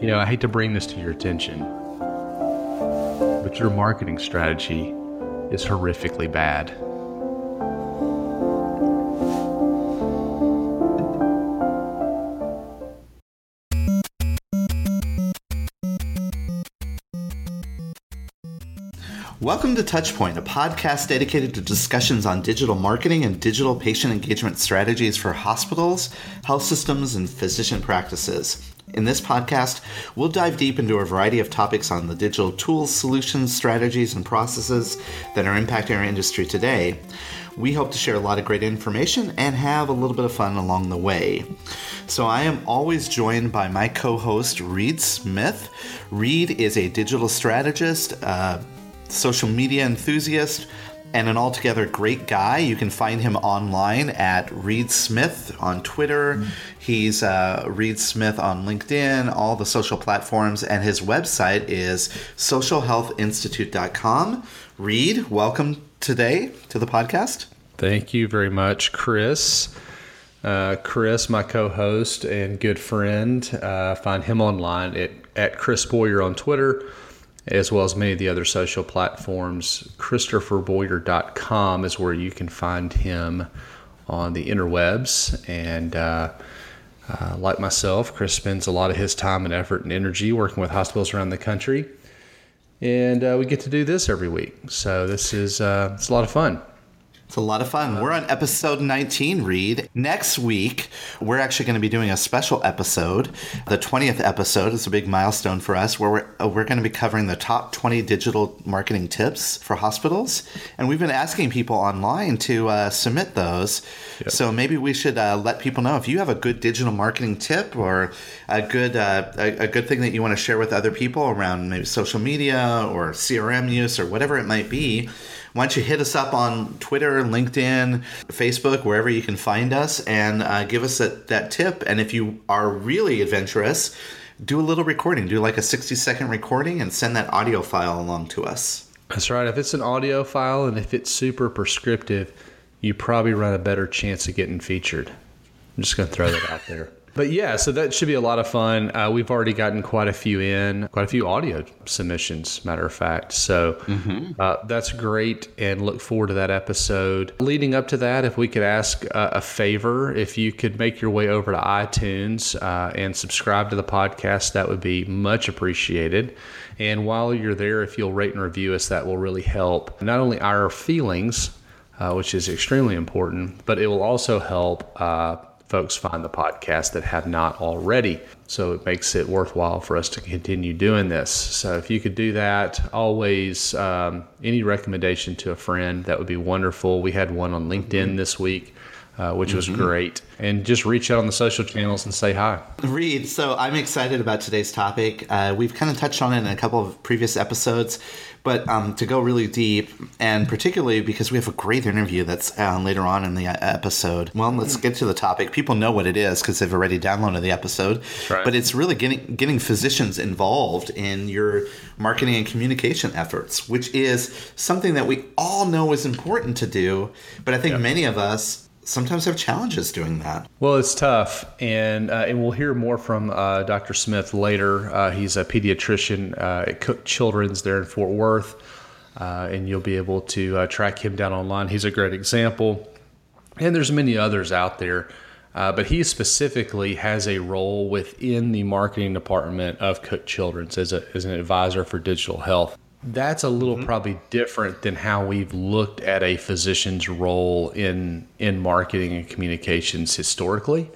You know, I hate to bring this to your attention, but your marketing strategy is horrifically bad. Welcome to Touchpoint, a podcast dedicated to discussions on digital marketing and digital patient engagement strategies for hospitals, health systems, and physician practices. In this podcast, we'll dive deep into a variety of topics on the digital tools, solutions, strategies, and processes that are impacting our industry today. We hope to share a lot of great information and have a little bit of fun along the way. So, I am always joined by my co host, Reed Smith. Reed is a digital strategist, uh, social media enthusiast, and an altogether great guy. You can find him online at Reed Smith on Twitter. He's uh, Reed Smith on LinkedIn, all the social platforms, and his website is socialhealthinstitute.com. Reed, welcome today to the podcast. Thank you very much, Chris. Uh, Chris, my co-host and good friend, uh, find him online at, at Chris Boyer on Twitter as well as many of the other social platforms. ChristopherBoyer.com is where you can find him on the interwebs. And uh, uh, like myself, Chris spends a lot of his time and effort and energy working with hospitals around the country. And uh, we get to do this every week. So this is uh, it's a lot of fun. It's a lot of fun. We're on episode 19, Reed. Next week, we're actually going to be doing a special episode. The 20th episode is a big milestone for us where we're, uh, we're going to be covering the top 20 digital marketing tips for hospitals. And we've been asking people online to uh, submit those. Yep. So maybe we should uh, let people know if you have a good digital marketing tip or a good, uh, a, a good thing that you want to share with other people around maybe social media or CRM use or whatever it might be why don't you hit us up on Twitter, LinkedIn, Facebook, wherever you can find us, and uh, give us that, that tip. And if you are really adventurous, do a little recording. Do like a 60 second recording and send that audio file along to us. That's right. If it's an audio file and if it's super prescriptive, you probably run a better chance of getting featured. I'm just going to throw that out there. But yeah, so that should be a lot of fun. Uh, we've already gotten quite a few in, quite a few audio submissions, matter of fact. So mm-hmm. uh, that's great and look forward to that episode. Leading up to that, if we could ask uh, a favor, if you could make your way over to iTunes uh, and subscribe to the podcast, that would be much appreciated. And while you're there, if you'll rate and review us, that will really help not only our feelings, uh, which is extremely important, but it will also help uh, folks find the podcast that have not already. So it makes it worthwhile for us to continue doing this. So if you could do that, always um, any recommendation to a friend, that would be wonderful. We had one on LinkedIn this week. Uh, which was mm-hmm. great. And just reach out on the social channels and say hi. Reed, so I'm excited about today's topic. Uh, we've kind of touched on it in a couple of previous episodes, but um, to go really deep, and particularly because we have a great interview that's uh, later on in the uh, episode. Well, let's get to the topic. People know what it is because they've already downloaded the episode. Right. But it's really getting getting physicians involved in your marketing and communication efforts, which is something that we all know is important to do. But I think yep. many of us sometimes have challenges doing that. Well, it's tough, and uh, and we'll hear more from uh, Dr. Smith later. Uh, he's a pediatrician uh, at Cook Children's there in Fort Worth, uh, and you'll be able to uh, track him down online. He's a great example, and there's many others out there. but he specifically has a role within the marketing department of Cook Children's as, a, as an advisor for digital health that's a little mm-hmm. probably different than how we've looked at a physician's role in in marketing and communications historically.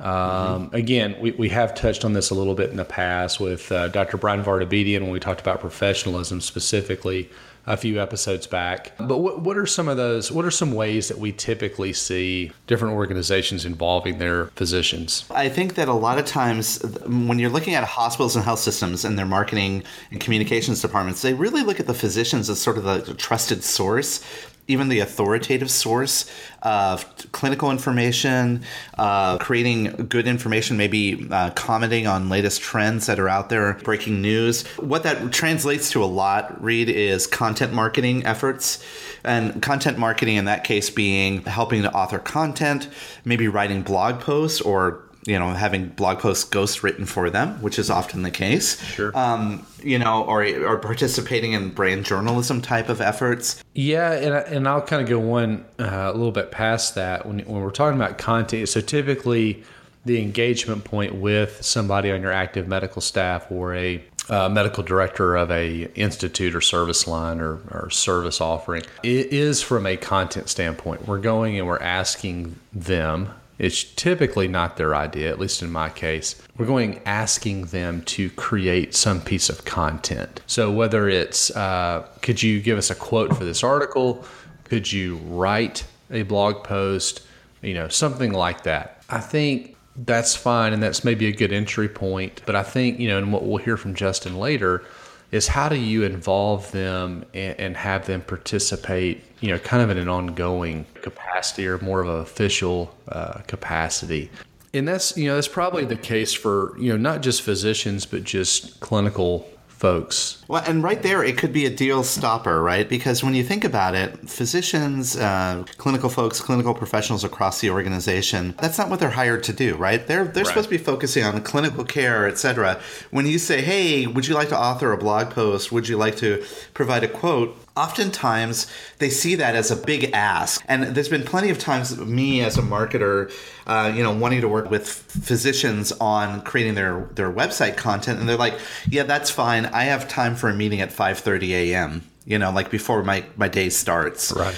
Um, mm-hmm. Again, we, we have touched on this a little bit in the past with uh, Dr. Bryan Vartabedian when we talked about professionalism specifically a few episodes back. But what, what are some of those? What are some ways that we typically see different organizations involving their physicians? I think that a lot of times when you're looking at hospitals and health systems and their marketing and communications departments, they really look at the physicians as sort of the trusted source even the authoritative source of clinical information, uh, creating good information, maybe uh, commenting on latest trends that are out there, breaking news. What that translates to a lot, Reed, is content marketing efforts. And content marketing in that case being helping to author content, maybe writing blog posts or you know having blog posts ghost written for them, which is often the case. Sure. Um, you know, or or participating in brand journalism type of efforts. Yeah, and I, and I'll kind of go one uh, a little bit past that when when we're talking about content. So typically, the engagement point with somebody on your active medical staff or a uh, medical director of a institute or service line or, or service offering it is from a content standpoint we're going and we're asking them it's typically not their idea at least in my case. We're going asking them to create some piece of content. So whether it's uh, could you give us a quote for this article? Could you write a blog post? You know something like that. I think that's fine and that's maybe a good entry point. But I think, you know, and what we'll hear from Justin later is how do you involve them and, and have them participate, you know, kind of in an ongoing capacity or more of an official uh, capacity. And that's, you know, that's probably the case for, you know, not just physicians, but just clinical folks. Well, and right there, it could be a deal stopper, right? Because when you think about it, physicians, uh, clinical folks, clinical professionals across the organization, that's not what they're hired to do, right? They're they're right. supposed to be focusing on clinical care, et cetera. When you say, "Hey, would you like to author a blog post? Would you like to provide a quote?" oftentimes they see that as a big ask and there's been plenty of times me as a marketer uh, you know wanting to work with physicians on creating their their website content and they're like yeah that's fine i have time for a meeting at 5.30 a.m you know like before my my day starts. Right.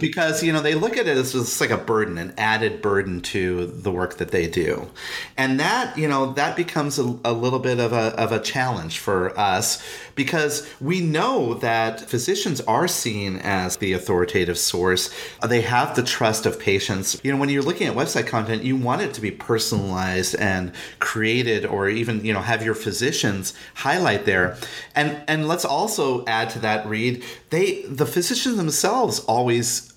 Because you know they look at it as just like a burden an added burden to the work that they do. And that you know that becomes a, a, little bit of a, of a challenge for us because we know that physicians are seen as the authoritative source they have the trust of patients you know when you're looking at website content you want it to be personalized and created or even you know have your physicians highlight there and and let's also add to that Reed they the physicians themselves always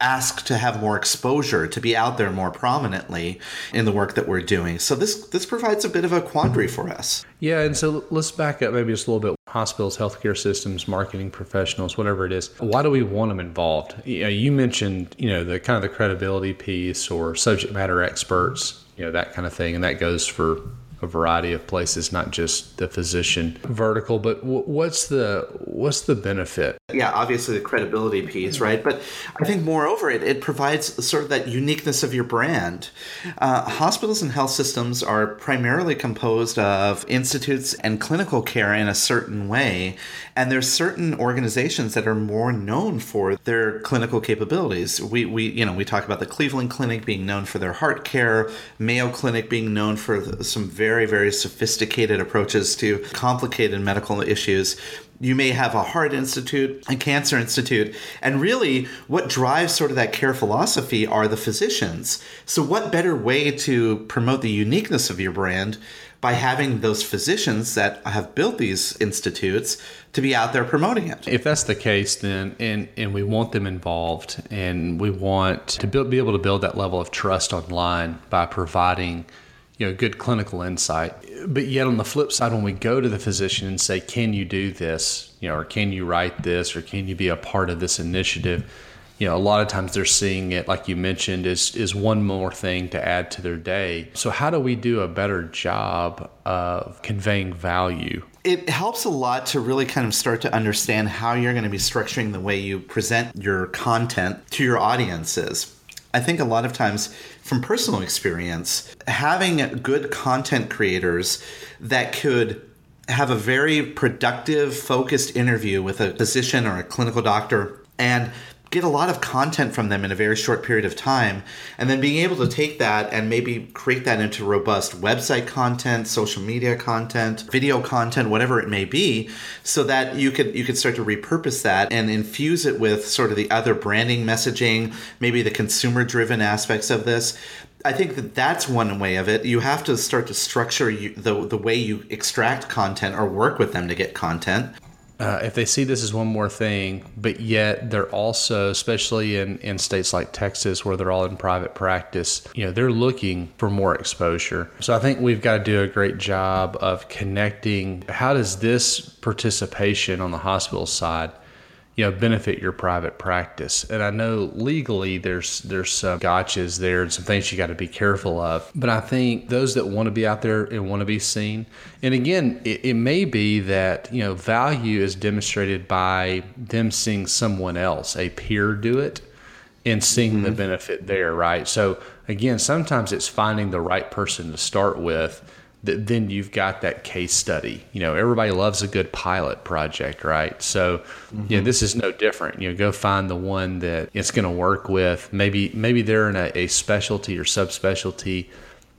ask to have more exposure, to be out there more prominently in the work that we're doing. So this this provides a bit of a quandary for us. Yeah, and so let's back up maybe just a little bit. Hospitals, healthcare systems, marketing professionals, whatever it is. Why do we want them involved? You, know, you mentioned, you know, the kind of the credibility piece or subject matter experts, you know, that kind of thing, and that goes for a variety of places, not just the physician vertical. But w- what's the what's the benefit? Yeah, obviously the credibility piece, right? But I think moreover, it, it provides sort of that uniqueness of your brand. Uh, hospitals and health systems are primarily composed of institutes and clinical care in a certain way, and there's certain organizations that are more known for their clinical capabilities. We we you know we talk about the Cleveland Clinic being known for their heart care, Mayo Clinic being known for some very very, very sophisticated approaches to complicated medical issues. You may have a heart institute, a cancer institute, and really what drives sort of that care philosophy are the physicians. So, what better way to promote the uniqueness of your brand by having those physicians that have built these institutes to be out there promoting it. If that's the case, then and and we want them involved, and we want to be able to build that level of trust online by providing you know good clinical insight. But yet on the flip side when we go to the physician and say can you do this? You know or can you write this? or can you be a part of this initiative? You know a lot of times they're seeing it like you mentioned is is one more thing to add to their day. So how do we do a better job of conveying value? It helps a lot to really kind of start to understand how you're going to be structuring the way you present your content to your audiences. I think a lot of times from personal experience, having good content creators that could have a very productive, focused interview with a physician or a clinical doctor and get a lot of content from them in a very short period of time and then being able to take that and maybe create that into robust website content social media content video content whatever it may be so that you could you could start to repurpose that and infuse it with sort of the other branding messaging maybe the consumer driven aspects of this I think that that's one way of it. You have to start to structure you, the the way you extract content or work with them to get content uh, if they see this as one more thing, but yet they're also, especially in, in states like Texas where they're all in private practice, you know, they're looking for more exposure. So I think we've got to do a great job of connecting how does this participation on the hospital side you know benefit your private practice. And i know legally there's there's some gotchas there and some things you got to be careful of. But i think those that want to be out there and want to be seen and again it, it may be that you know value is demonstrated by them seeing someone else a peer do it and seeing mm-hmm. the benefit there right? So again sometimes it's finding the right person to start with that then you've got that case study. You know, everybody loves a good pilot project, right? So, mm-hmm. you know, this is no different. You know, go find the one that it's going to work with. Maybe maybe they're in a, a specialty or subspecialty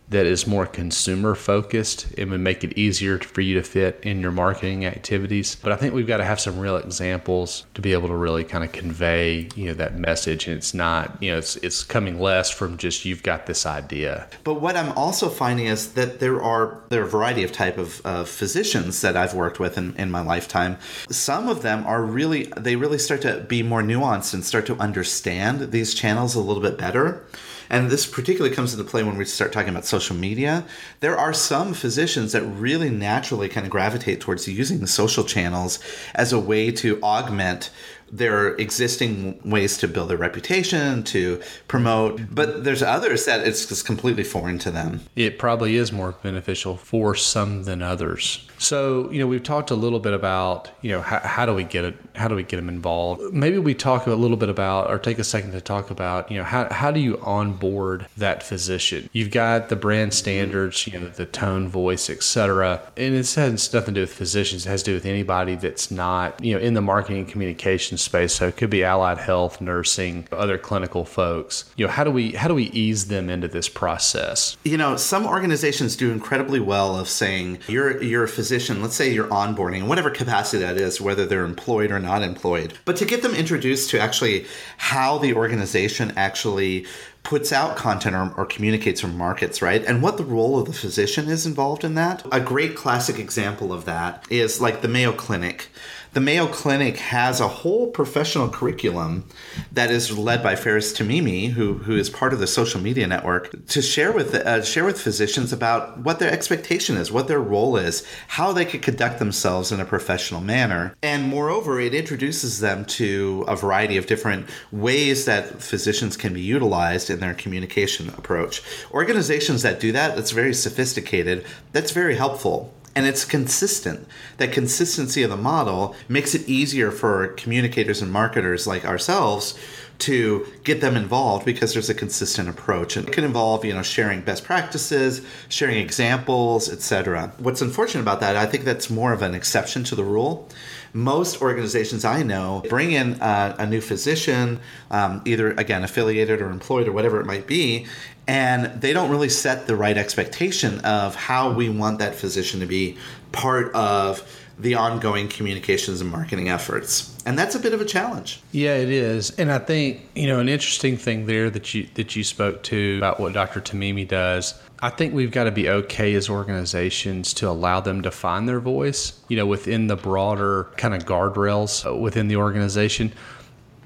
that is more consumer focused it would make it easier for you to fit in your marketing activities. But i think we've got to have some real examples to be able to really kind of convey you know that message. And it's not you know it's it's coming less from just you've got this idea. But what i'm also finding is that there are there are a variety of type of, of physicians that i've worked with in, in my lifetime. Some of them are really they really start to be more nuanced and start to understand these channels a little bit better and this particularly comes into play when we start talking about social media. There are some physicians that really naturally kind of gravitate towards using the social channels as a way to augment their existing ways to build their reputation, to promote, but there's others that it's just completely foreign to them. It probably is more beneficial for some than others. So, you know, we've talked a little bit about, you know, how, how do we get it? How do we get them involved? Maybe we talk a little bit about, or take a second to talk about, you know, how, how do you onboard that physician? You've got the brand standards, you know, the tone, voice, etc. And it has nothing to do with physicians. It has to do with anybody that's not, you know, in the marketing communication space. So it could be allied health, nursing, other clinical folks. You know, how do we, how do we ease them into this process? You know, some organizations do incredibly well of saying you're, you're a physician let's say you're onboarding in whatever capacity that is, whether they're employed or not employed, but to get them introduced to actually how the organization actually puts out content or, or, communicates or markets, right? And what the role of the physician is involved in that. A great classic example of that is like the Mayo Clinic the Mayo Clinic has a whole professional curriculum that is led by Farris Timimi, who who is part of the social media network, to share with uh, share with physicians about what their expectation is, what their role is, how they could conduct themselves in a professional manner, and moreover, it introduces them to a variety of different ways that physicians can be utilized in their communication approach. Organizations that do that, that's very sophisticated, that's very helpful and it's consistent. That consistency of the model makes it easier for communicators and marketers like ourselves to get them involved because there's a consistent approach and it can involve you know sharing best practices sharing examples etc what's unfortunate about that i think that's more of an exception to the rule most organizations i know bring in a, a new physician um, either again affiliated or employed or whatever it might be and they don't really set the right expectation of how we want that physician to be part of the ongoing communications and marketing efforts. And that's a bit of a challenge. Yeah it is. And i think you know an interesting thing there that you that you spoke to about what dr timimi does i think we've got to be okay as organizations to allow them to find their voice you know within the broader kind of guardrails within the organization.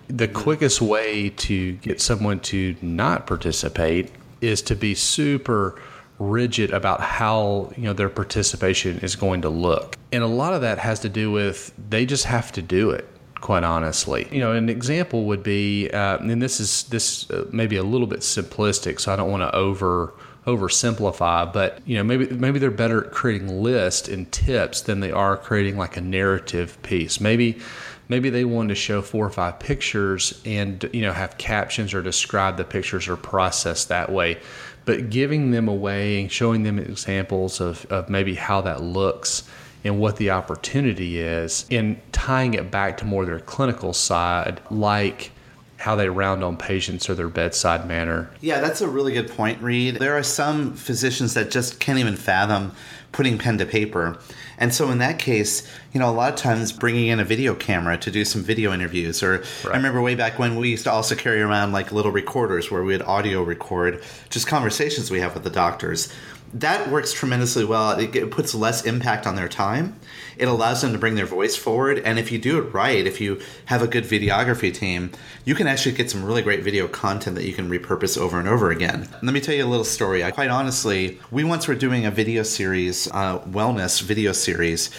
The quickest way to get someone to not participate is to be super rigid about how you know their participation is going to look. And a lot of that has to do with they just have to do it quite honestly. You know an example would be uh, and this is this uh, maybe a little bit simplistic so i don't want to over oversimplify but you know maybe maybe they're better at creating lists and tips than they are creating like a narrative piece. Maybe maybe they want to show four or five pictures and you know have captions or describe the pictures or process that way. But giving them away and showing them examples of, of maybe how that looks and what the opportunity is and tying it back to more their clinical side like how they round on patients or their bedside manner. Yeah, that's a really good point, Reed. There are some physicians that just can't even fathom putting pen to paper. And so in that case, you know, a lot of times bringing in a video camera to do some video interviews, or right. I remember way back when we used to also carry around like little recorders where we would audio record just conversations we have with the doctors. That works tremendously well. It, it puts less impact on their time it allows them to bring their voice forward. And if you do it right, if you have a good videography team, you can actually get some really great video content that you can repurpose over and over again. Let me tell you a little story. I, quite honestly, we once were doing a video series, uh, wellness video series,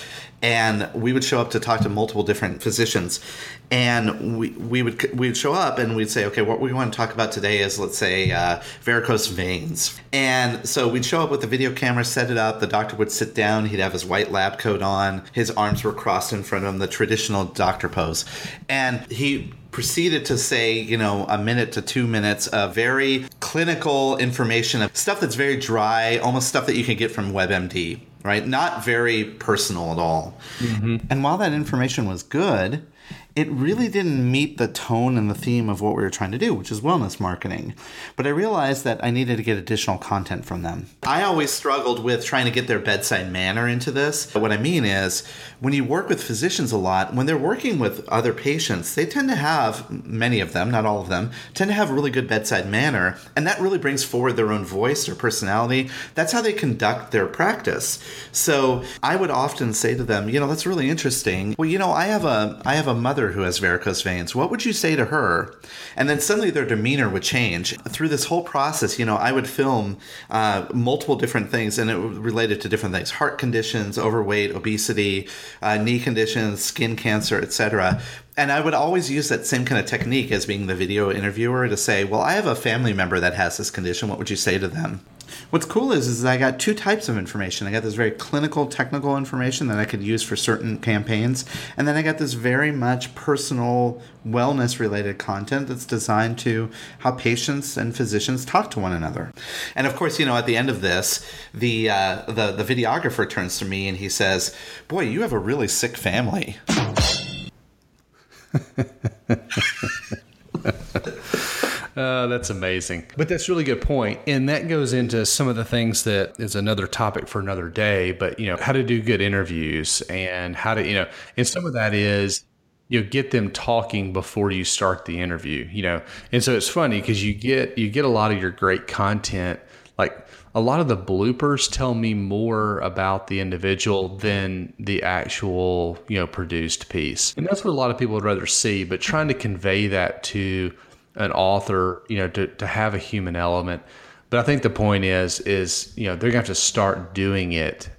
and we would show up to talk to multiple different physicians and we, we would we'd show up and we'd say, okay, what we want to talk about today is let's say uh, varicose veins. And so we'd show up with the video camera, set it up. The doctor would sit down. He'd have his white lab coat on. His arms were crossed in front of him, the traditional doctor pose, and he proceeded to say, you know, a minute to two minutes of very clinical information of stuff that's very dry, almost stuff that you can get from WebMD, right? Not very personal at all. Mm-hmm. And while that information was good, it really didn't meet the tone and the theme of what we were trying to do, which is wellness marketing. But I realized that I needed to get additional content from them. I always struggled with trying to get their bedside manner into this. But what I mean is, when you work with physicians a lot, when they're working with other patients, they tend to have, many of them, not all of them, tend to have really good bedside manner. And that really brings forward their own voice or personality. That's how they conduct their practice. So I would often say to them, you know, that's really interesting. Well, you know, I have a I have a mother who has varicose veins. What would you say to her? And then suddenly their demeanor would change. Through this whole process, you know, I would film uh, multiple different things and it related to different things heart conditions, overweight, obesity, uh, knee conditions, skin cancer, etc and I would always use that same kind of technique as being the video interviewer to say, "Well, I have a family member that has this condition. What would you say to them?" What's cool is, is I got two types of information. I got this very clinical, technical information that I could use for certain campaigns, and then I got this very much personal, wellness-related content that's designed to how patients and physicians talk to one another. And of course, you know, at the end of this, the uh, the the videographer turns to me and he says, "Boy, you have a really sick family." Uh, that's amazing. But that's really good point. And that goes into some of the things that is another topic for another day, but you know, how to do good interviews and how to, you know, and some of that is you know, get them talking before you start the interview, you know. And so it's funny because you get you get a lot of your great content like a lot of the bloopers tell me more about the individual than the actual, you know, produced piece. And that's what a lot of people would rather see, but trying to convey that to an author, you know, to, to have a human element. But I think the point is, is, you know, they're to have to start doing it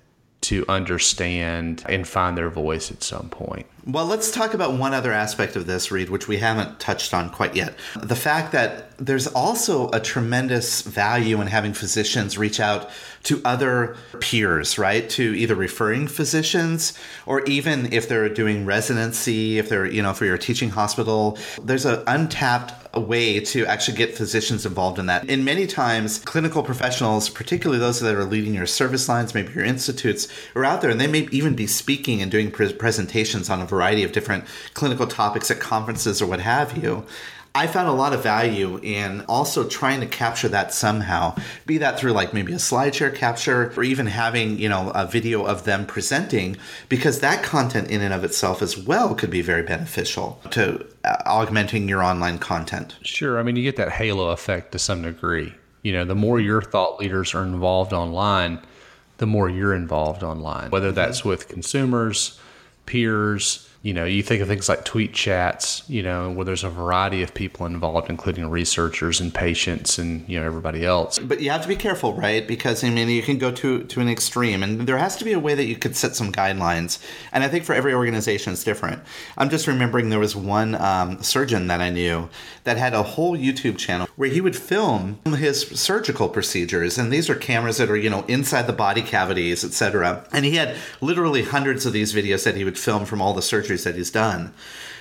to understand and find their voice at some point. Well, let's talk about one other aspect of this, Reed, which we haven't touched on quite yet. The fact that there's also a tremendous value in having physicians reach out to other peers, right? To either referring physicians or even if they're doing residency, if they're, you know, for your teaching hospital, there's an untapped way to actually get physicians involved in that. And many times, clinical professionals, particularly those that are leading your service lines, maybe your institutes, are out there and they may even be speaking and doing pre- presentations on a variety of different clinical topics at conferences or what have you. I found a lot of value in also trying to capture that somehow, be that through like maybe a SlideShare capture or even having, you know, a video of them presenting, because that content in and of itself as well could be very beneficial to uh, augmenting your online content. Sure. I mean, you get that halo effect to some degree. You know, the more your thought leaders are involved online, the more you're involved online, whether that's with consumers, peers, you know, you think of things like tweet chats, you know, where there's a variety of people involved, including researchers and patients and, you know, everybody else. But you have to be careful, right? Because, I mean, you can go to, to an extreme, and there has to be a way that you could set some guidelines. And I think for every organization, it's different. I'm just remembering there was one um, surgeon that I knew that had a whole YouTube channel where he would film his surgical procedures. And these are cameras that are, you know, inside the body cavities, etc. And he had literally hundreds of these videos that he would film from all the surgery that he's done.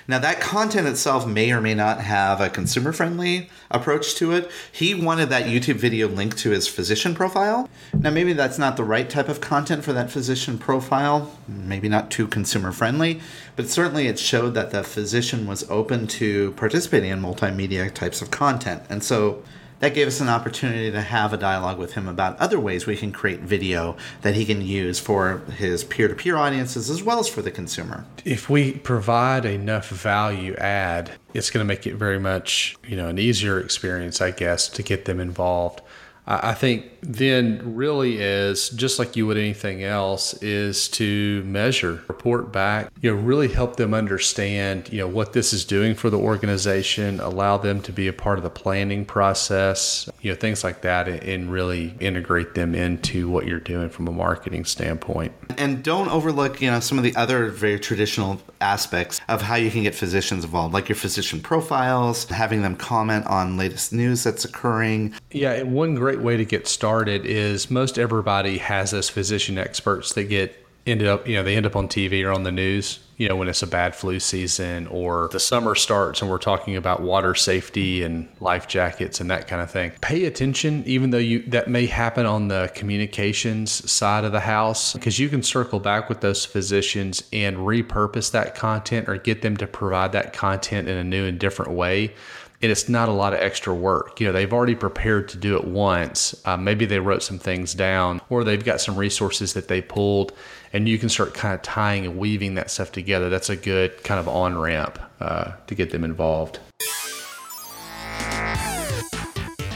Now, that content itself may or may not have a consumer friendly approach to it. He wanted that YouTube video linked to his physician profile. Now, maybe that's not the right type of content for that physician profile, maybe not too consumer friendly, but certainly it showed that the physician was open to participating in multimedia types of content. And so that gave us an opportunity to have a dialogue with him about other ways we can create video that he can use for his peer to peer audiences as well as for the consumer. If we provide enough value add, it's going to make it very much, you know, an easier experience, I guess, to get them involved. I think then really is just like you would anything else is to measure, report back, you know, really help them understand, you know, what this is doing for the organization, allow them to be a part of the planning process, you know, things like that, and really integrate them into what you're doing from a marketing standpoint. And don't overlook, you know, some of the other very traditional aspects of how you can get physicians involved, like your physician profiles, having them comment on latest news that's occurring. Yeah, one great way to get started is most everybody has those physician experts that get ended up, you know, they end up on TV or on the news, you know, when it's a bad flu season or the summer starts and we're talking about water safety and life jackets and that kind of thing. Pay attention, even though you that may happen on the communications side of the house, because you can circle back with those physicians and repurpose that content or get them to provide that content in a new and different way and it's not a lot of extra work. You know, they've already prepared to do it once. Uh, maybe they wrote some things down, or they've got some resources that they pulled, and you can start kind of tying and weaving that stuff together. That's a good kind of on ramp uh, to get them involved.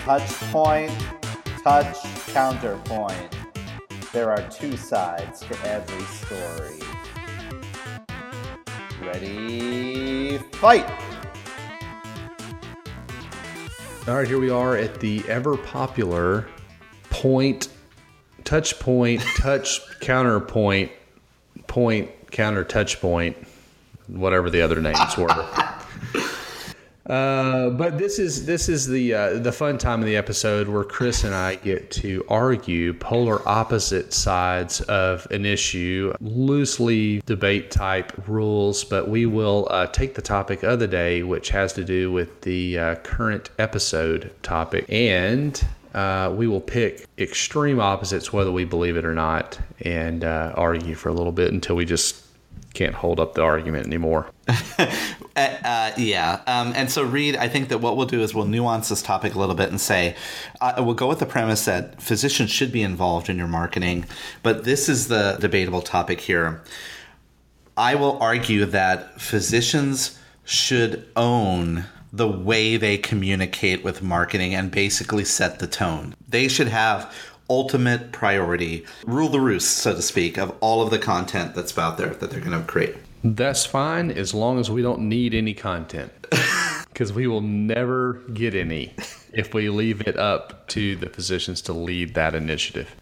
Touch point, touch counterpoint. There are two sides to every story. Ready, fight! All right, here we are at the ever popular point, touch point, touch counterpoint, point, counter touch point, whatever the other names were. Uh, but this is this is the uh, the fun time of the episode where Chris and I get to argue polar opposite sides of an issue, loosely debate type rules. But we will uh, take the topic of the day, which has to do with the uh, current episode topic, and uh, we will pick extreme opposites, whether we believe it or not, and argue for a little bit until we just can't hold up the argument anymore. Uh, uh, yeah. Um, and so, Reed, I think that what we'll do is we'll nuance this topic a little bit and say uh, we'll go with the premise that physicians should be involved in your marketing, but this is the debatable topic here. I will argue that physicians should own the way they communicate with marketing and basically set the tone. They should have ultimate priority, rule the roost, so to speak, of all of the content that's out there that they're going to create. That's fine as long as we don't need any content. Because we will never get any if we leave it up to the physicians to lead that initiative.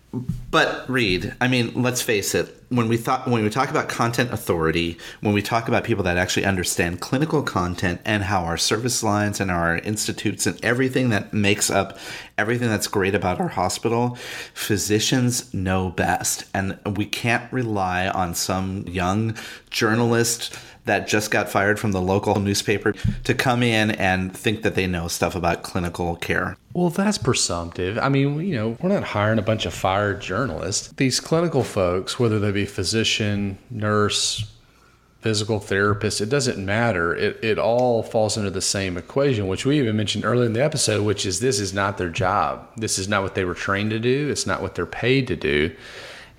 But Reed, I mean, let's face it. When we thought when we talk about content authority, when we talk about people that actually understand clinical content and how our service lines and our institutes and everything that makes up everything that's great about our hospital, physicians know best, and we can't rely on some young journalist that just got fired from the local newspaper to come in and think that they know stuff about clinical care. Well, that's presumptive. I mean, you know, we're not hiring a bunch of fired journalists. These clinical folks, whether they be physician, nurse, physical therapist, it doesn't matter. It, it all falls under the same equation, which we even mentioned earlier in the episode, which is this is not their job. This is not what they were trained to do. It's not what they're paid to do.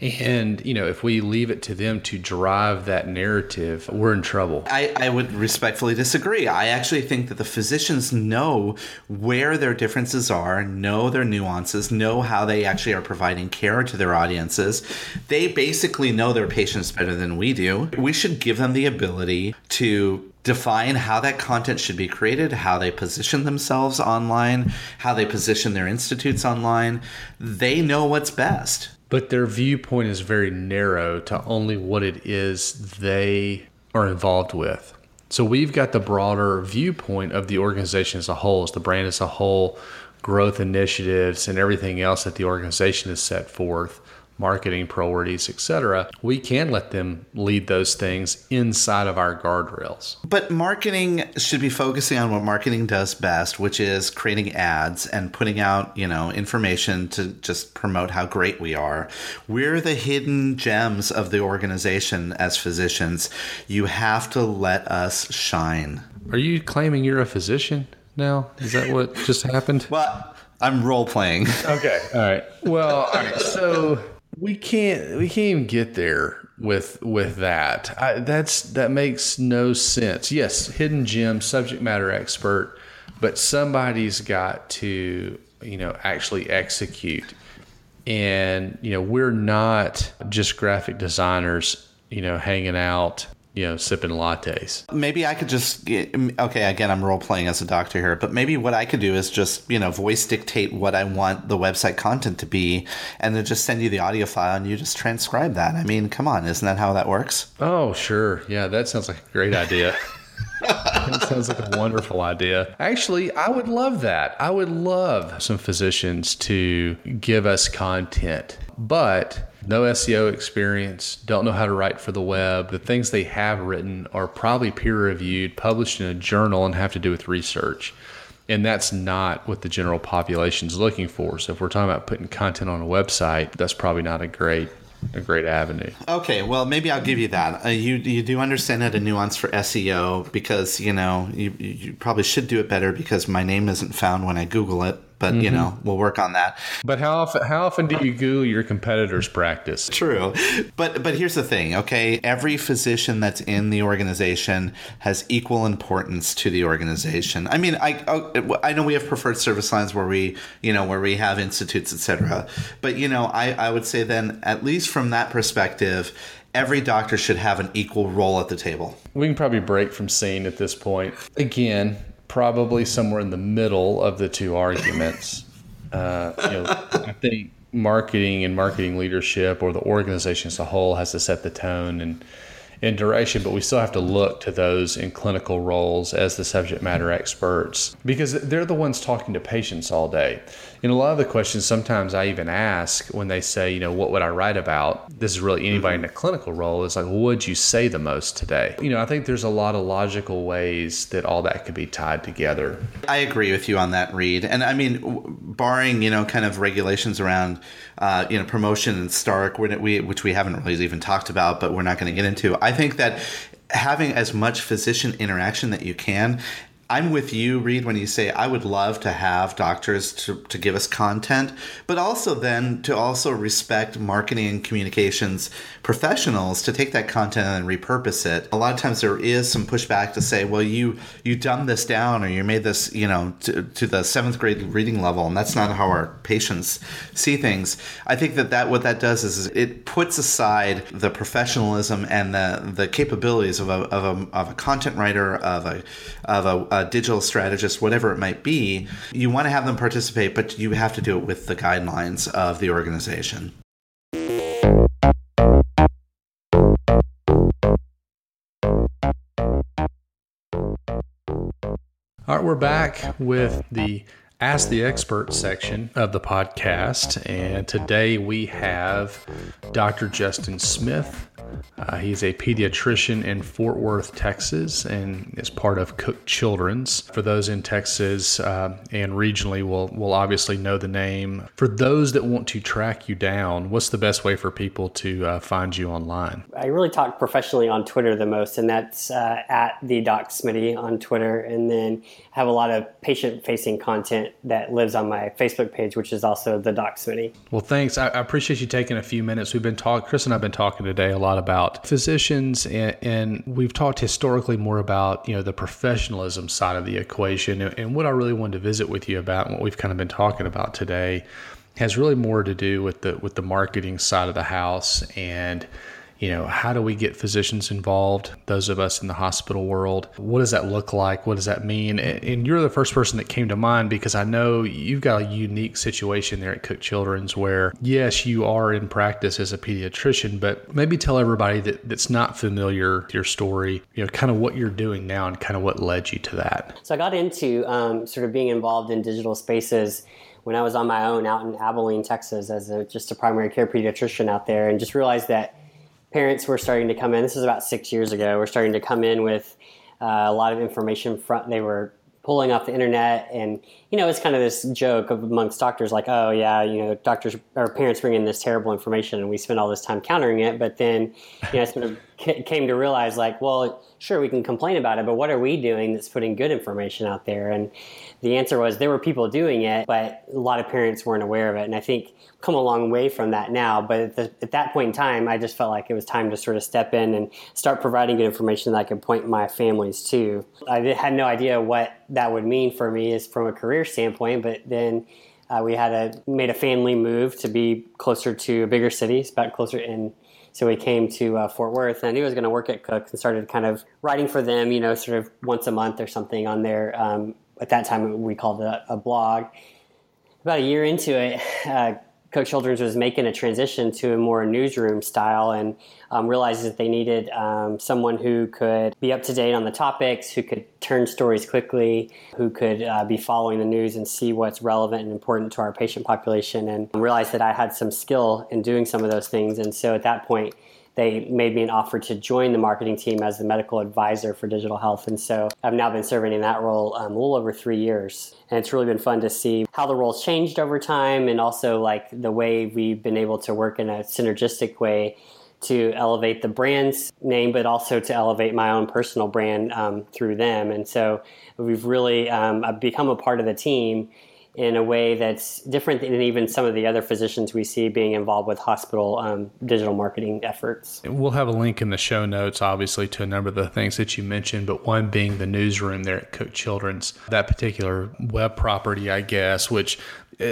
And, you know, if we leave it to them to drive that narrative, we're in trouble. I, I would respectfully disagree. I actually think that the physicians know where their differences are, know their nuances, know how they actually are providing care to their audiences. They basically know their patients better than we do. We should give them the ability to define how that content should be created, how they position themselves online, how they position their institutes online. They know what's best but their viewpoint is very narrow to only what it is they are involved with. So we've got the broader viewpoint of the organization as a whole, as the brand as a whole, growth initiatives, and everything else that the organization has set forth marketing priorities, etc., we can let them lead those things inside of our guardrails. But marketing should be focusing on what marketing does best, which is creating ads and putting out, you know, information to just promote how great we are. We're the hidden gems of the organization as physicians. You have to let us shine. Are you claiming you're a physician now? Is that what just happened? Well, I'm role playing. Okay. All right. Well, all right. So we can't we can't even get there with with that. I, that's that makes no sense. Yes, hidden gem, subject matter expert, but somebody's got to you know, actually execute. And, you know, we're not just graphic designers, you know, hanging out you know, sipping lattes. Maybe I could just get, okay. Again, I'm role playing as a doctor here, but maybe what I could do is just you know voice dictate what I want the website content to be, and then just send you the audio file, and you just transcribe that. I mean, come on, isn't that how that works? Oh, sure. Yeah, that sounds like a great idea. that sounds like a wonderful idea. Actually, I would love that. I would love some physicians to give us content, but no SEO experience, don't know how to write for the web. The things they have written are probably peer reviewed, published in a journal, and have to do with research. And that's not what the general population is looking for. So if we're talking about putting content on a website, that's probably not a great a great avenue. Okay, well maybe I'll give you that. Uh, you you do understand that a nuance for SEO because you know you you probably should do it better because my name isn't found when I Google it but mm-hmm. you know we'll work on that but how often how often do you google your competitors practice true but but here's the thing okay every physician that's in the organization has equal importance to the organization i mean i oh, i know we have preferred service lines where we you know where we have institutes etc but you know i i would say then at least from that perspective every doctor should have an equal role at the table. We can probably break from scene at this point. Again, probably somewhere in the middle of the two arguments. Uh, you know, I think marketing and marketing leadership, or the organization as a whole, has to set the tone and in duration, but we still have to look to those in clinical roles as the subject matter experts because they're the ones talking to patients all day. And a lot of the questions sometimes I even ask when they say, you know, what would I write about? This is really anybody in a mm-hmm. clinical role is like, what would you say the most today? You know, I think there's a lot of logical ways that all that could be tied together. I agree with you on that, Reed. And I mean, barring, you know, kind of regulations around, uh, you know, promotion and Stark, which we haven't really even talked about, but we're not going to get into. I think that having as much physician interaction that you can I'm with you, Reed, when you say I would love to have doctors to, to give us content, but also then to also respect marketing and communications professionals to take that content and repurpose it. A lot of times there is some pushback to say, well, you you dumbed this down or you made this, you know, to, to the seventh grade reading level, and that's not how our patients see things. I think that, that what that does is, is it puts aside the professionalism and the the capabilities of a, of a, of a content writer, of a of a, a digital strategist, whatever it might be. You want to have them participate, but you have to do it with the guidelines of the organization. All right, we're back with the Ask the Expert section of the podcast. And today we have Dr. Justin Smith. Uh, he's a pediatrician in Fort Worth, Texas, and is part of Cook Children's. For those in Texas uh, and regionally, will will obviously know the name. For those that want to track you down, what's the best way for people to uh, find you online? I really talk professionally on Twitter the most, and that's uh, at the Doc Smitty on Twitter, and then have a lot of patient-facing content that lives on my Facebook page, which is also the Doc Smitty. Well, thanks. I, I appreciate you taking a few minutes. We've been talking, Chris and I've been talking today a lot about physicians, and, and, we've talked historically more about you know the professionalism side of the equation. And, and what I really wanted to visit with you about, and what we've kind of been talking about today, has really more to do with the with the marketing side of the house and you know, how do we get physicians involved? Those of us in the hospital world, what does that look like? What does that mean? And you're the first person that came to mind because I know you've got a unique situation there at Cook Children's where, yes, you are in practice as a pediatrician, but maybe tell everybody that, that's not familiar with your story, you know, kind of what you're doing now and kind of what led you to that. So I got into um, sort of being involved in digital spaces when I was on my own out in Abilene, Texas, as a, just a primary care pediatrician out there, and just realized that parents were starting to come in. This is about six years ago. We're starting to come in with uh, a lot of information. Front they were pulling off the internet, and you know it's kind of this joke amongst doctors, like, oh yeah, you know, doctors or parents bring in this terrible information, and we spend all this time countering it. But then, you know, I sort of came to realize, like, well, sure, we can complain about it, but what are we doing that's putting good information out there? And the answer was there were people doing it, but a lot of parents weren't aware of it. And I think come a long way from that now. But at, the, at, that point in time, I just felt like it was time to sort of step in and start providing good information that I could point my families to. I had no idea what that would mean for me as from a career standpoint, but then uh, we had a made a family move to be closer to a bigger city, about closer in. So we came to uh, Fort Worth, and I knew I was going to work at Cook, and started kind of writing for them, you know, sort of once a month or something on their. Um, at that time, we called it a, blog. About a year into it, uh, Cook Children's was making a transition to a more newsroom style and um, realized that they needed um, someone who could be up to date on the topics, who could turn stories quickly, who could uh, be following the news and see what's relevant and important to our patient population, and realized that I had some skill in doing some of those things. And so at that point, they made me an offer to join the marketing team as the medical advisor for digital health. And so I've now been serving in that role um, a little over three years. And it's really been fun to see how the roles changed over time and also like the way we've been able to work in a synergistic way to elevate the brand's name, but also to elevate my own personal brand um, through them. And so we've really um, become a part of the team in a way that's different than even some of the other physicians we see being involved with hospital um, digital marketing efforts. We'll have a link in the show notes, obviously, to a number of the things that you mentioned, but one being the newsroom there at Cook Children's, that particular web property, I guess, which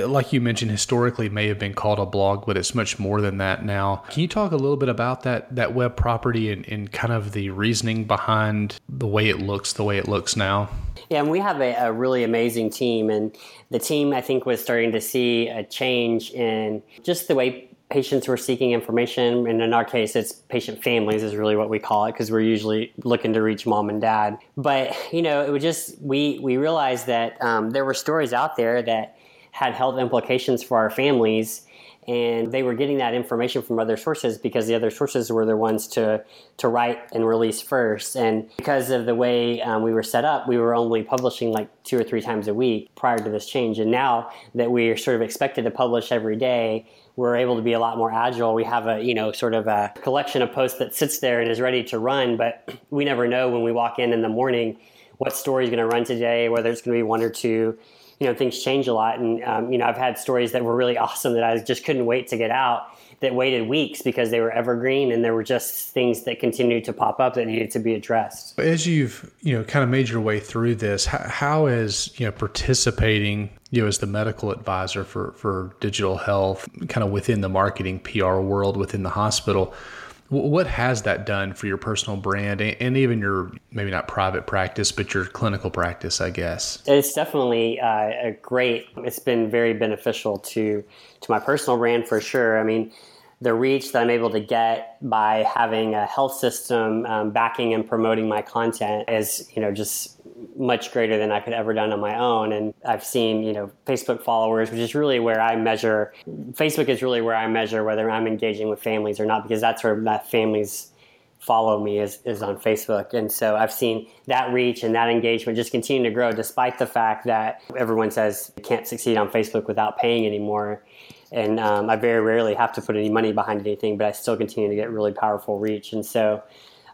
like you mentioned, historically may have been called a blog, but it's much more than that now. Can you talk a little bit about that that web property and, and kind of the reasoning behind the way it looks, the way it looks now? Yeah, and we have a, a, really amazing team, and the team I think was starting to see a change in just the way patients were seeking information. And in our case, it's patient families is really what we call it because we're usually looking to reach mom and dad. But you know, it was just we we realized that um, there were stories out there that had health implications for our families and they were getting that information from other sources because the other sources were the ones to to write and release first. And because of the way um, we were set up we were only publishing like two or three times a week prior to this change. And now that we are sort of expected to publish every day we're able to be a lot more agile. We have a you know sort of a collection of posts that sits there and is ready to run but we never know when we walk in in the morning what story is going to run today whether it's going to be one or two you know things change a lot. And um, you know i've had stories that were really awesome that i just couldn't wait to get out that waited weeks because they were evergreen and there were just things that continued to pop up that needed to be addressed. As you've you know kind of made your way through this how, how is you know participating you know as the medical advisor for for digital health kind of within the marketing pr world within the hospital what has that done for your personal brand and even your maybe not private practice, but your clinical practice? I guess it's definitely uh, a great. It's been very beneficial to to my personal brand for sure. I mean, the reach that I'm able to get by having a health system um, backing and promoting my content is, you know, just much greater than I could ever done on my own. And I've seen, you know, Facebook followers, which is really where I measure. Facebook is really where I measure whether I'm engaging with families or not, because that's where that families follow me is, is on Facebook. And so I've seen that reach and that engagement just continue to grow despite the fact that everyone says you can't succeed on Facebook without paying anymore. And um, I very rarely have to put any money behind anything, but I still continue to get really powerful reach. And so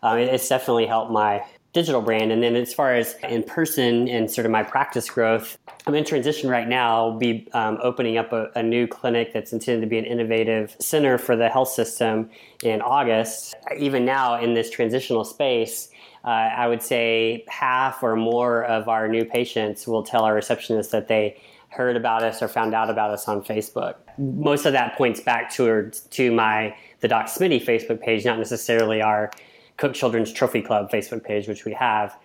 um, it's definitely helped my digital brand. And then as far as in person and sort of my practice growth, I'm in transition right now. I'll be um, opening up a, a, new clinic that's intended to be an innovative center for the health system in August. Even now in this transitional space, uh, I would say half or more of our new patients will tell our receptionist that they heard about us or found out about us on Facebook. Most of that points back to to my the Doc Smitty Facebook page, not necessarily our Cook Children's Trophy Club Facebook page, which we have.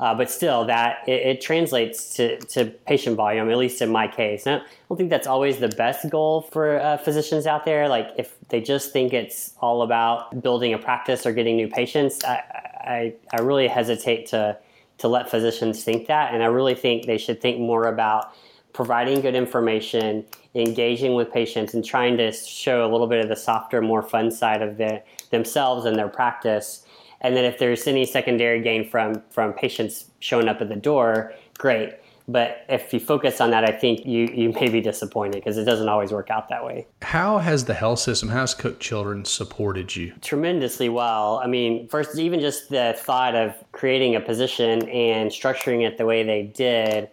Uh, but still, that it, it, translates to, to patient volume, at least in my case. And I don't think that's always the best goal for uh, physicians out there. Like if they just think it's all about building a practice or getting new patients, I, I, I really hesitate to to let physicians think that. And I really think they should think more about providing good information, engaging with patients, and trying to show a little bit of the softer, more fun side of the, themselves and their practice and then if there's any secondary gain from from patients showing up at the door, great. But if you focus on that, I think you, you may be disappointed because it doesn't always work out that way. How has the health system, how has Cook Children supported you? Tremendously well. I mean, first, even just the thought of creating a position and structuring it the way they did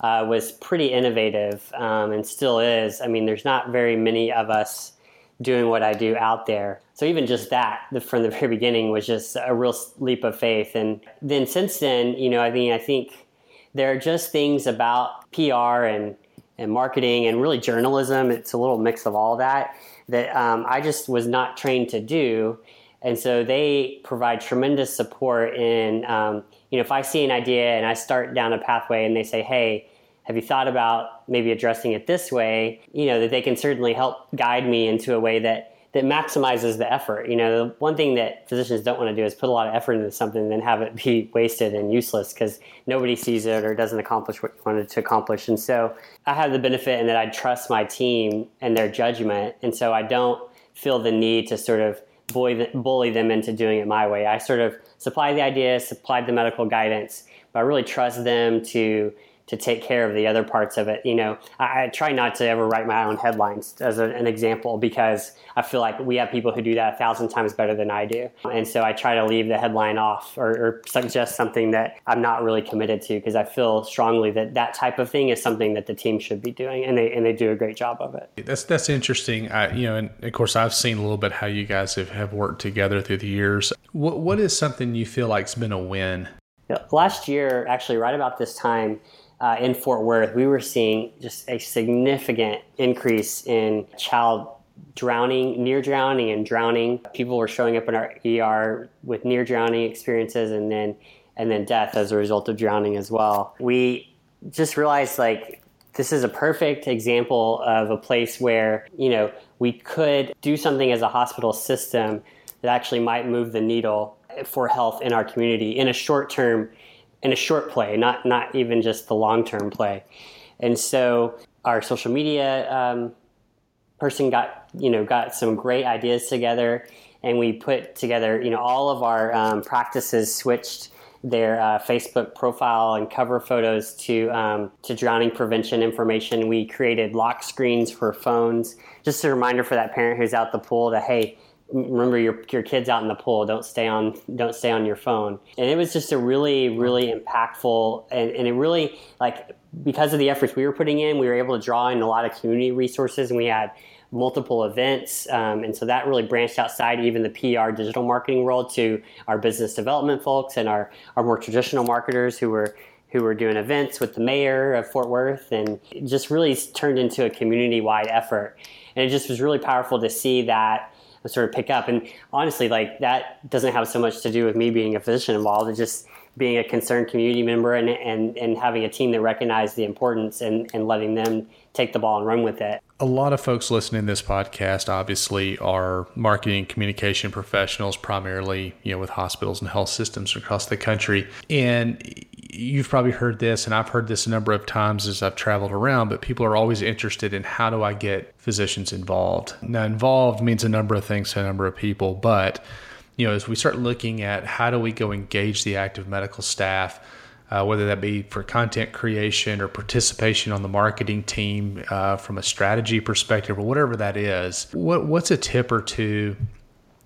uh, was pretty innovative um, and still is. I mean, there's not very many of us doing what I do out there. So even just that from the very beginning was just a real leap of faith. And then since then, you know, I mean, I think there are just things about PR and and marketing and really journalism. It's a little mix of all that that um, I just was not trained to do. And so they provide tremendous support in, um, you know, if I see an idea and I start down a pathway and they say, hey, have you thought about maybe addressing it this way? You know, that they can certainly help guide me into a way that that maximizes the effort. You know, the one thing that physicians don't want to do is put a lot of effort into something and then have it be wasted and useless because nobody sees it or doesn't accomplish what you wanted to accomplish. And so I have the benefit in that I trust my team and their judgment. And so I don't feel the need to sort of bully them into doing it my way. I sort of supply the ideas, supply the medical guidance, but I really trust them to to take care of the other parts of it. You know, I, I try not to ever write my own headlines as a, an example because I feel like we have people who do that a thousand times better than I do. And so I try to leave the headline off or, or suggest something that I'm not really committed to because I feel strongly that that type of thing is something that the team should be doing and they, and they do a great job of it. That's, that's interesting. I, you know, and of course I've seen a little bit how you guys have, have worked together through the years. What, what is something you feel like's been a win? Last year, actually, right about this time, uh, in Fort Worth, we were seeing just a significant increase in child drowning, near drowning, and drowning. People were showing up in our ER with near drowning experiences, and then and then death as a result of drowning as well. We just realized like this is a perfect example of a place where you know we could do something as a hospital system that actually might move the needle for health in our community in a short term in a short play, not not even just the long term play. And so our social media um, person got you know got some great ideas together, and we put together you know all of our um, practices switched their uh, Facebook profile and cover photos to um, to drowning prevention information. We created lock screens for phones, just a reminder for that parent who's out the pool that hey, remember your your kids out in the pool don't stay on don't stay on your phone. And it was just a really really impactful and, and it really like because of the efforts we were putting in we were able to draw in a lot of community resources and we had multiple events um, and so that really branched outside even the pr digital marketing world to our business development folks and our, our more traditional marketers who were who were doing events with the mayor of fort worth and just really turned into a community-wide effort. And it just was really powerful to see that sort of pick up. And honestly, like that doesn't have so much to do with me being a physician involved. It's just being a concerned community member and, and, and having a team that recognized the importance and, and letting them take the ball and run with it. A lot of folks listening to this podcast obviously are marketing communication professionals, primarily, you know, with hospitals and health systems across the country. And you've probably heard this, and I've heard this a number of times as I've traveled around, but people are always interested in how do I get physicians involved? Now, involved means a number of things to a number of people, but you know, as we start looking at how do we go engage the active medical staff, uh, whether that be for content creation or participation on the marketing team uh, from a strategy perspective or whatever that is, what, what's a tip or two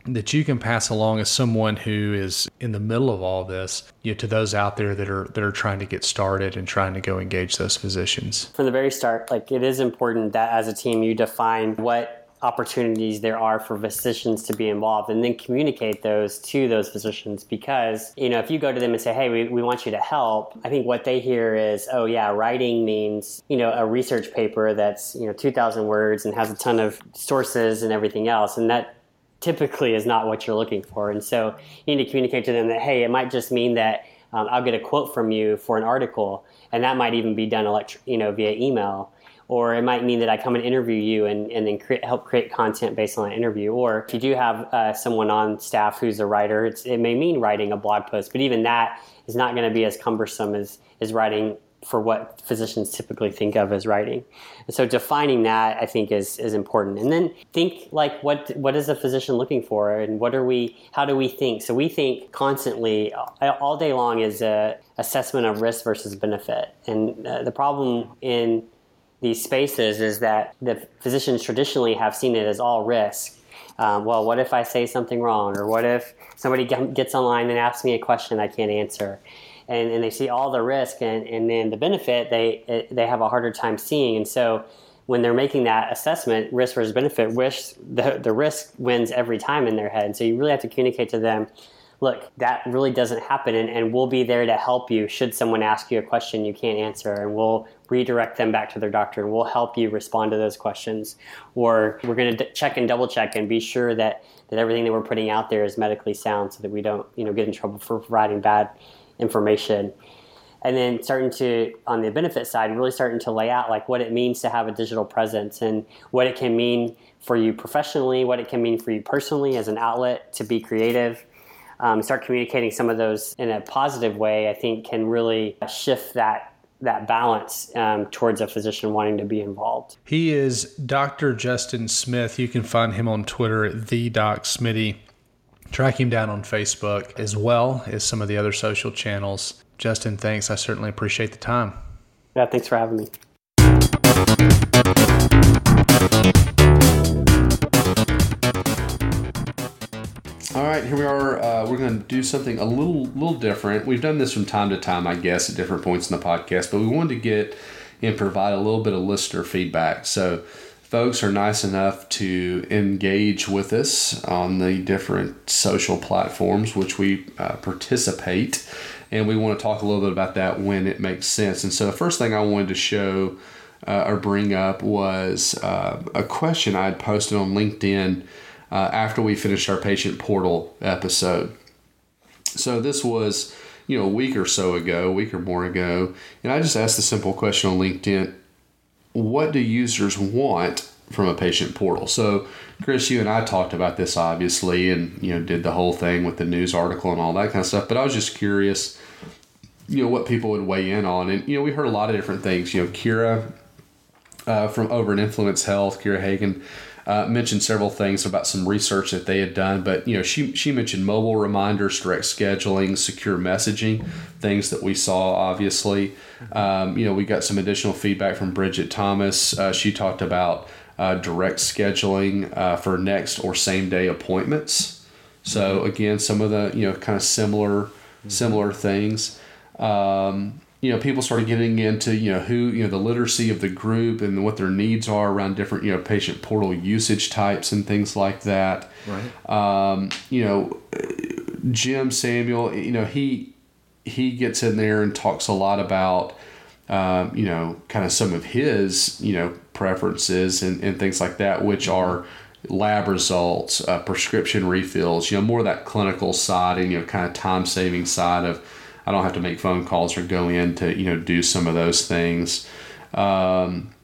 that you can pass along as someone who is in the middle of all this you know, to those out there that are that are trying to get started and trying to go engage those physicians. From the very start like it is important that as a team you define what opportunities there are for physicians to be involved and then communicate those to those physicians because you know if you go to them and say hey we, we want you to help i think what they hear is oh yeah writing means you know a research paper that's you know 2000 words and has a ton of sources and everything else and that typically is not what you're looking for. And so you need to communicate to them that, hey, it might just mean that um, I'll get a quote from you for an article, and that might even be done elect- you know, via email. Or it might mean that I come and interview you and, and then help create content based on an interview. Or if you do have uh, someone on staff who's a writer, it may mean writing a blog post, but even that is not going to be as cumbersome as, as writing for what physicians typically think of as writing. And so defining that I think is is important. And then think like what what is a physician looking for and what are we how do we think? So we think constantly all day long is a assessment of risk versus benefit. And uh, the problem in these spaces is that the physicians traditionally have seen it as all risk. Um, well, what if I say something wrong? Or what if somebody gets online and asks me a question I can't answer? And, and they see all the risk and, and then the benefit they they have a harder time seeing and so when they're making that assessment risk versus benefit wish the, the risk wins every time in their head so you really have to communicate to them look, that really doesn't happen. And, and we'll be there to help you should someone ask you a question you can't answer. And we'll redirect them back to their doctor and we'll help you respond to those questions. Or we're going to d- check and double check and be sure that, that everything that we're putting out there is medically sound so that we don't you know, get in trouble for providing bad information and then starting to on the benefit side really starting to lay out like what it means to have a digital presence and what it can mean for you professionally what it can mean for you personally as an outlet to be creative um, start communicating some of those in a positive way i think can really shift that that balance um, towards a physician wanting to be involved. He is Dr. Justin Smith. You can find him on Twitter at the Doc Smitty. Track him down on Facebook as well as some of the other social channels. Justin, thanks. I certainly appreciate the time. Yeah, thanks for having me. All right, here we are. Uh, we're going to do something a little little different. We've done this from time to time, I guess, at different points in the podcast, but we wanted to get and provide a little bit of listener feedback. So, folks are nice enough to engage with us on the different social platforms which we uh, participate and we want to talk a little bit about that when it makes sense. And so the first thing I wanted to show uh, or bring up was uh, a question I had posted on LinkedIn uh, after we finished our patient portal episode. So this was, you know, a week or so ago, a week or more ago, and I just asked the simple question on LinkedIn: What do users want from a patient portal? So, Chris, you and I talked about this obviously, and you know, did the whole thing with the news article and all that kind of stuff. But I was just curious you know what people would weigh in on, and you know we heard a lot of different things. You know, Kira uh, from over at Influence Health, Kira Hagen. Uh, mentioned several things about some research that they had done, but you know she she mentioned mobile reminders, direct scheduling, secure messaging, things that we saw. Obviously, um, you know we got some additional feedback from Bridget Thomas. Uh, she talked about uh, direct scheduling uh, for next or same day appointments. So again, some of the you know kind of similar similar things um, you know, people started getting into, you know, who, you know, the literacy of the group and what their needs are around different, you know, patient portal usage types and things like that. Right. Um, you know, Jim Samuel, you know, he, he gets in there and talks a lot about, um, you know, kind of some of his, you know, preferences and, and things like that, which are lab results, uh, prescription refills, you know, more of that clinical side and, you know, kind of time saving side of, I don't have to make phone calls or go in to you know do some of those things. Um,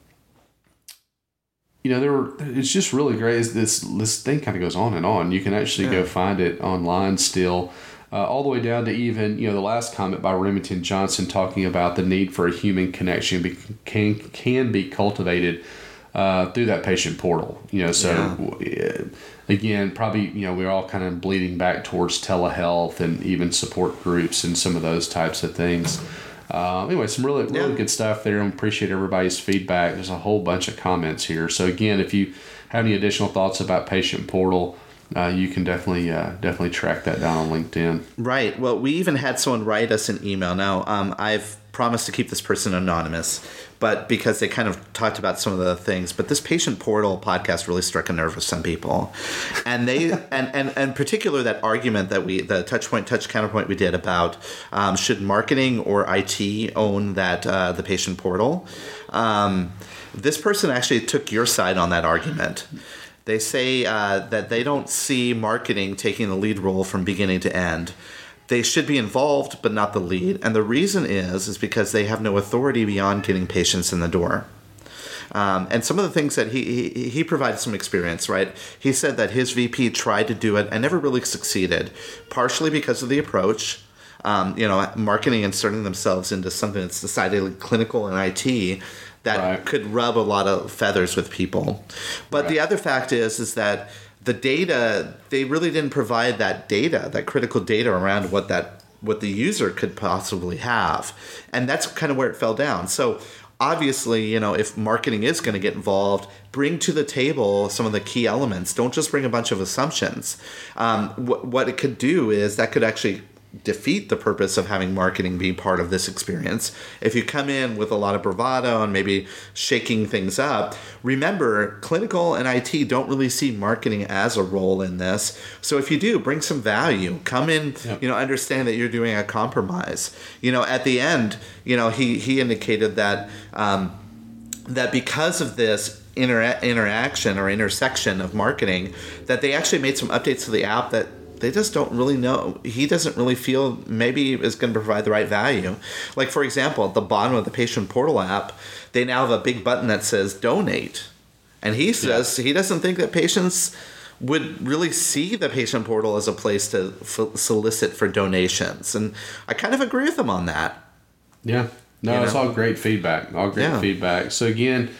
you know, there were. It's just really great. This this thing kind of goes on and on. You can actually yeah. go find it online still. Uh, all the way down to even you know the last comment by Remington Johnson talking about the need for a human connection be, can can be cultivated uh, through that patient portal. You know, so yeah again, probably you know we're all kind of bleeding back towards telehealth and even support groups and some of those types of things. Uh, anyway, some really really yeah. good stuff there, and appreciate everybody's feedback. There's a whole bunch of comments here. So again, if you have any additional thoughts about Patient Portal, uh, you can definitely uh, definitely track that down on LinkedIn. Right. Well, we even had someone write us an email. Now, um, I've promised to keep this person anonymous, but because they kind of talked about some of the things. But this patient portal podcast really struck a nerve with some people, and they and and and particular that argument that we the touch point touch counterpoint we did about um, should marketing or IT own that uh, the patient portal. Um, this person actually took your side on that argument. They say uh, that they don't see marketing taking the lead role from beginning to end. They should be involved but not the lead. And the reason is is because they have no authority beyond getting patients in the door. Um, and some of the things that he, he he provided some experience right? He said that his vp tried to do it and never really succeeded partially because of the approach um, you know marketing inserting themselves into something that's decidedly clinical and it that right. could rub a lot of feathers with people. But right. the other fact is is that the data they really didn't provide that data that critical data around what that what the user could possibly have. And that's kind of where it fell down. So obviously you know if marketing is going to get involved bring to the table some of the key elements. Don't just bring a bunch of assumptions. Um, what, what it could do is that could actually defeat the purpose of having marketing be part of this experience. If you come in with a lot of bravado and maybe shaking things up, remember clinical and IT don't really see marketing as a role in this. So if you do, bring some value. Come in, yep. you know, understand that you're doing a compromise. You know, at the end, you know, he he indicated that um, that because of this inter- interaction or intersection of marketing, that they actually made some updates to the app that they just don't really know. He doesn't really feel maybe is going to provide the right value. Like, for example, at the bottom of the patient portal app, they now have a big button that says donate. And he says yeah. he doesn't think that patients would really see the patient portal as a place to f- solicit for donations. And I kind of agree with him on that. Yeah. No, you know? it's all great feedback. All great yeah. feedback. So, again,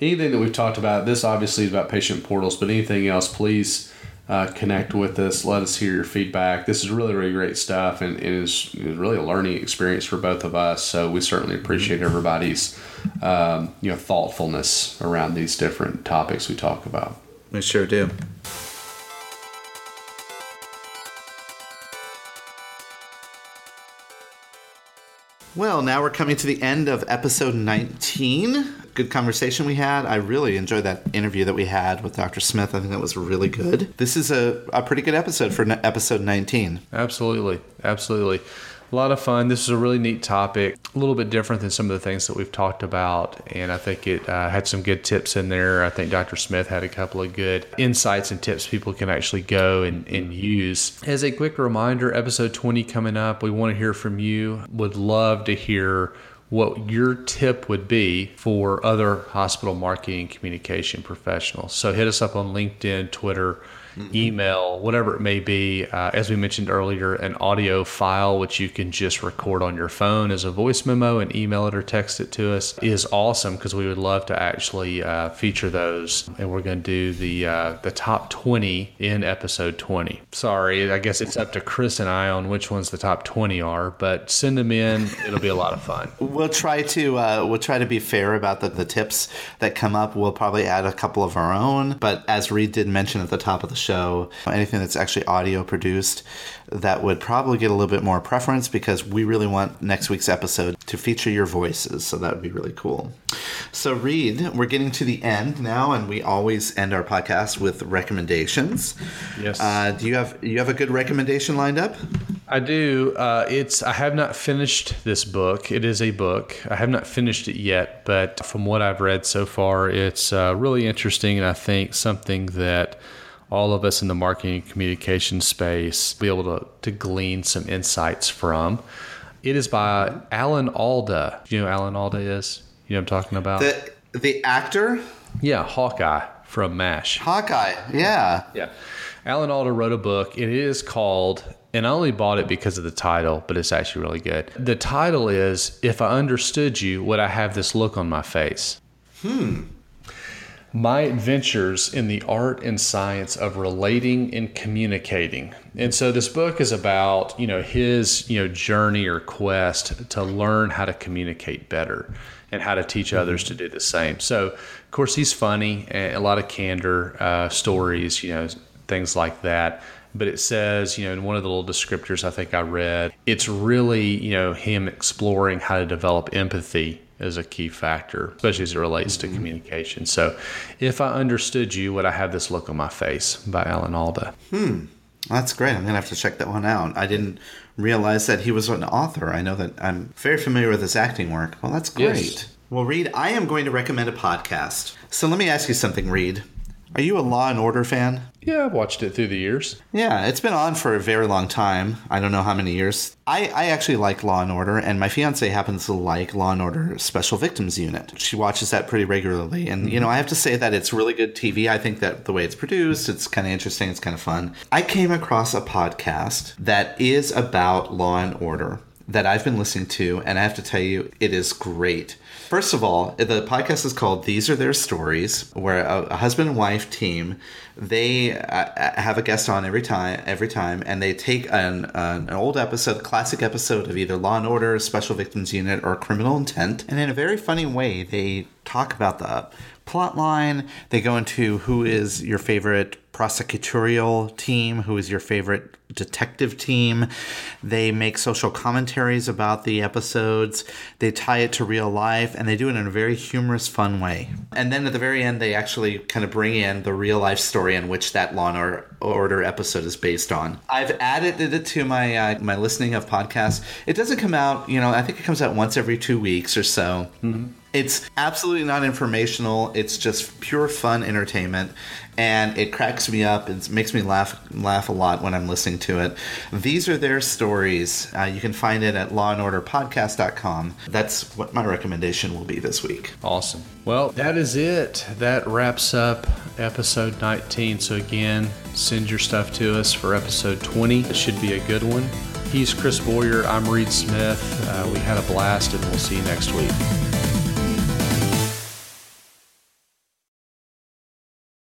anything that we've talked about, this obviously is about patient portals, but anything else, please uh, connect with us. Let us hear your feedback. This is really, really great stuff, and it is, it is really a learning experience for both of us. So we certainly appreciate mm-hmm. everybody's um, you know thoughtfulness around these different topics we talk about. We sure do. Well, now we're coming to the end of episode 19 good conversation we had. I really enjoyed that interview that we had with Dr. Smith. I think that was really good. This is a, a pretty good episode for episode 19. Absolutely. Absolutely. A lot of fun. This is a really neat topic, a little bit different than some of the things that we've talked about. And I think it uh, had some good tips in there. I think Dr. Smith had a couple of good insights and tips people can actually go and, and use. As a quick reminder, episode 20 coming up, we want to hear from you. Would love to hear what your tip would be for other hospital marketing communication professionals. So hit us up on LinkedIn, Twitter, mm-hmm. email, whatever it may be. Uh, as we mentioned earlier, an audio file which you can just record on your phone as a voice memo and email it or text it to us is awesome because we would love to actually uh, feature those. And we're going to do the uh, the top 20 in episode 20. Sorry, I guess it's up to Chris and I on which ones the top 20 are, but send them in. It'll be a lot of fun. we'll try to uh, we'll try to be fair about the, the tips that come up. We'll probably add a couple of our own, but as Reed did mention at the top of the show, anything that's actually audio produced, that would probably get a little bit more preference because we really want next week's episode to feature your voices. So that would be really cool. So, Reed, we're getting to the end now, and we always end our podcast with recommendations. Yes. Uh, do you have you have a good recommendation lined up? I do. Uh, it's I have not finished this book. It is a book. I have not finished it yet, but from what I've read so far, it's uh, really interesting, and I think something that all of us in the marketing and communication space be able to, to glean some insights from. It is by Alan Alda. Do you know who Alan Alda is? You know what I'm talking about? The the actor? Yeah, Hawkeye from MASH. Hawkeye, yeah. Yeah. Alan Alda wrote a book. It is called, and I only bought it because of the title, but it's actually really good. The title is If I Understood You, Would I Have This Look on My Face? Hmm my adventures in the art and science of relating and communicating. And so this book is about, you know, his, you know, journey or quest to learn how to communicate better and how to teach others to do the same. So, of course, he's funny and a lot of candor uh, stories, you know, things like that. But it says, you know, in one of the little descriptors I think I read, it's really, you know, him exploring how to develop empathy is a key factor, especially as it relates mm-hmm. to communication. So, if I understood you, would I have this look on my face by Alan Alda? Hmm. That's great. I'm gonna have to check that one out. I didn't realize that he was an author. I know that I'm very familiar with his acting work. Well, that's great. Yes. Well, Reed, I am going to recommend a podcast. So let me ask you something, Reed. Are you a Law and Order fan? Yeah, I've watched it through the years. Yeah, it's been on for a very long time. I don't know how many years. I, I actually like Law and Order, and my fiance happens to like Law and Order Special Victims Unit. She watches that pretty regularly, and you know, I have to say that it's really good TV. I think that the way it's produced, it's kind of interesting, it's kind of fun. I came across a podcast that is about Law and Order that I've been listening to, and I have to tell you, it is great. First of all, the podcast is called "These Are Their Stories," where a, a husband and wife team they uh, have a guest on every time, every time, and they take an, an old episode, classic episode of either Law and Order, Special Victims Unit, or Criminal Intent, and in a very funny way, they talk about the plot line. They go into who is your favorite prosecutorial team, who is your favorite detective team. They make social commentaries about the episodes. They tie it to real life, and they do it in a very humorous, fun way. And then at the very end, they actually kind of bring in the real life story in which that Law and Order episode is based on. I've added it to my uh, my listening of podcasts. It doesn't come out, you know, I think it comes out once every two weeks or so. Mm-hmm. It's absolutely not informational. It's just pure fun entertainment, and it cracks me up and makes me laugh laugh a lot when I'm listening to it. These are their stories. Uh, you can find it at lawandorderpodcast.com. That's what my recommendation will be this week. Awesome. Well, that is it. That wraps up episode 19. So again, send your stuff to us for episode 20. It should be a good one. He's Chris Boyer. I'm Reed Smith. Uh, we had a blast, and we'll see you next week.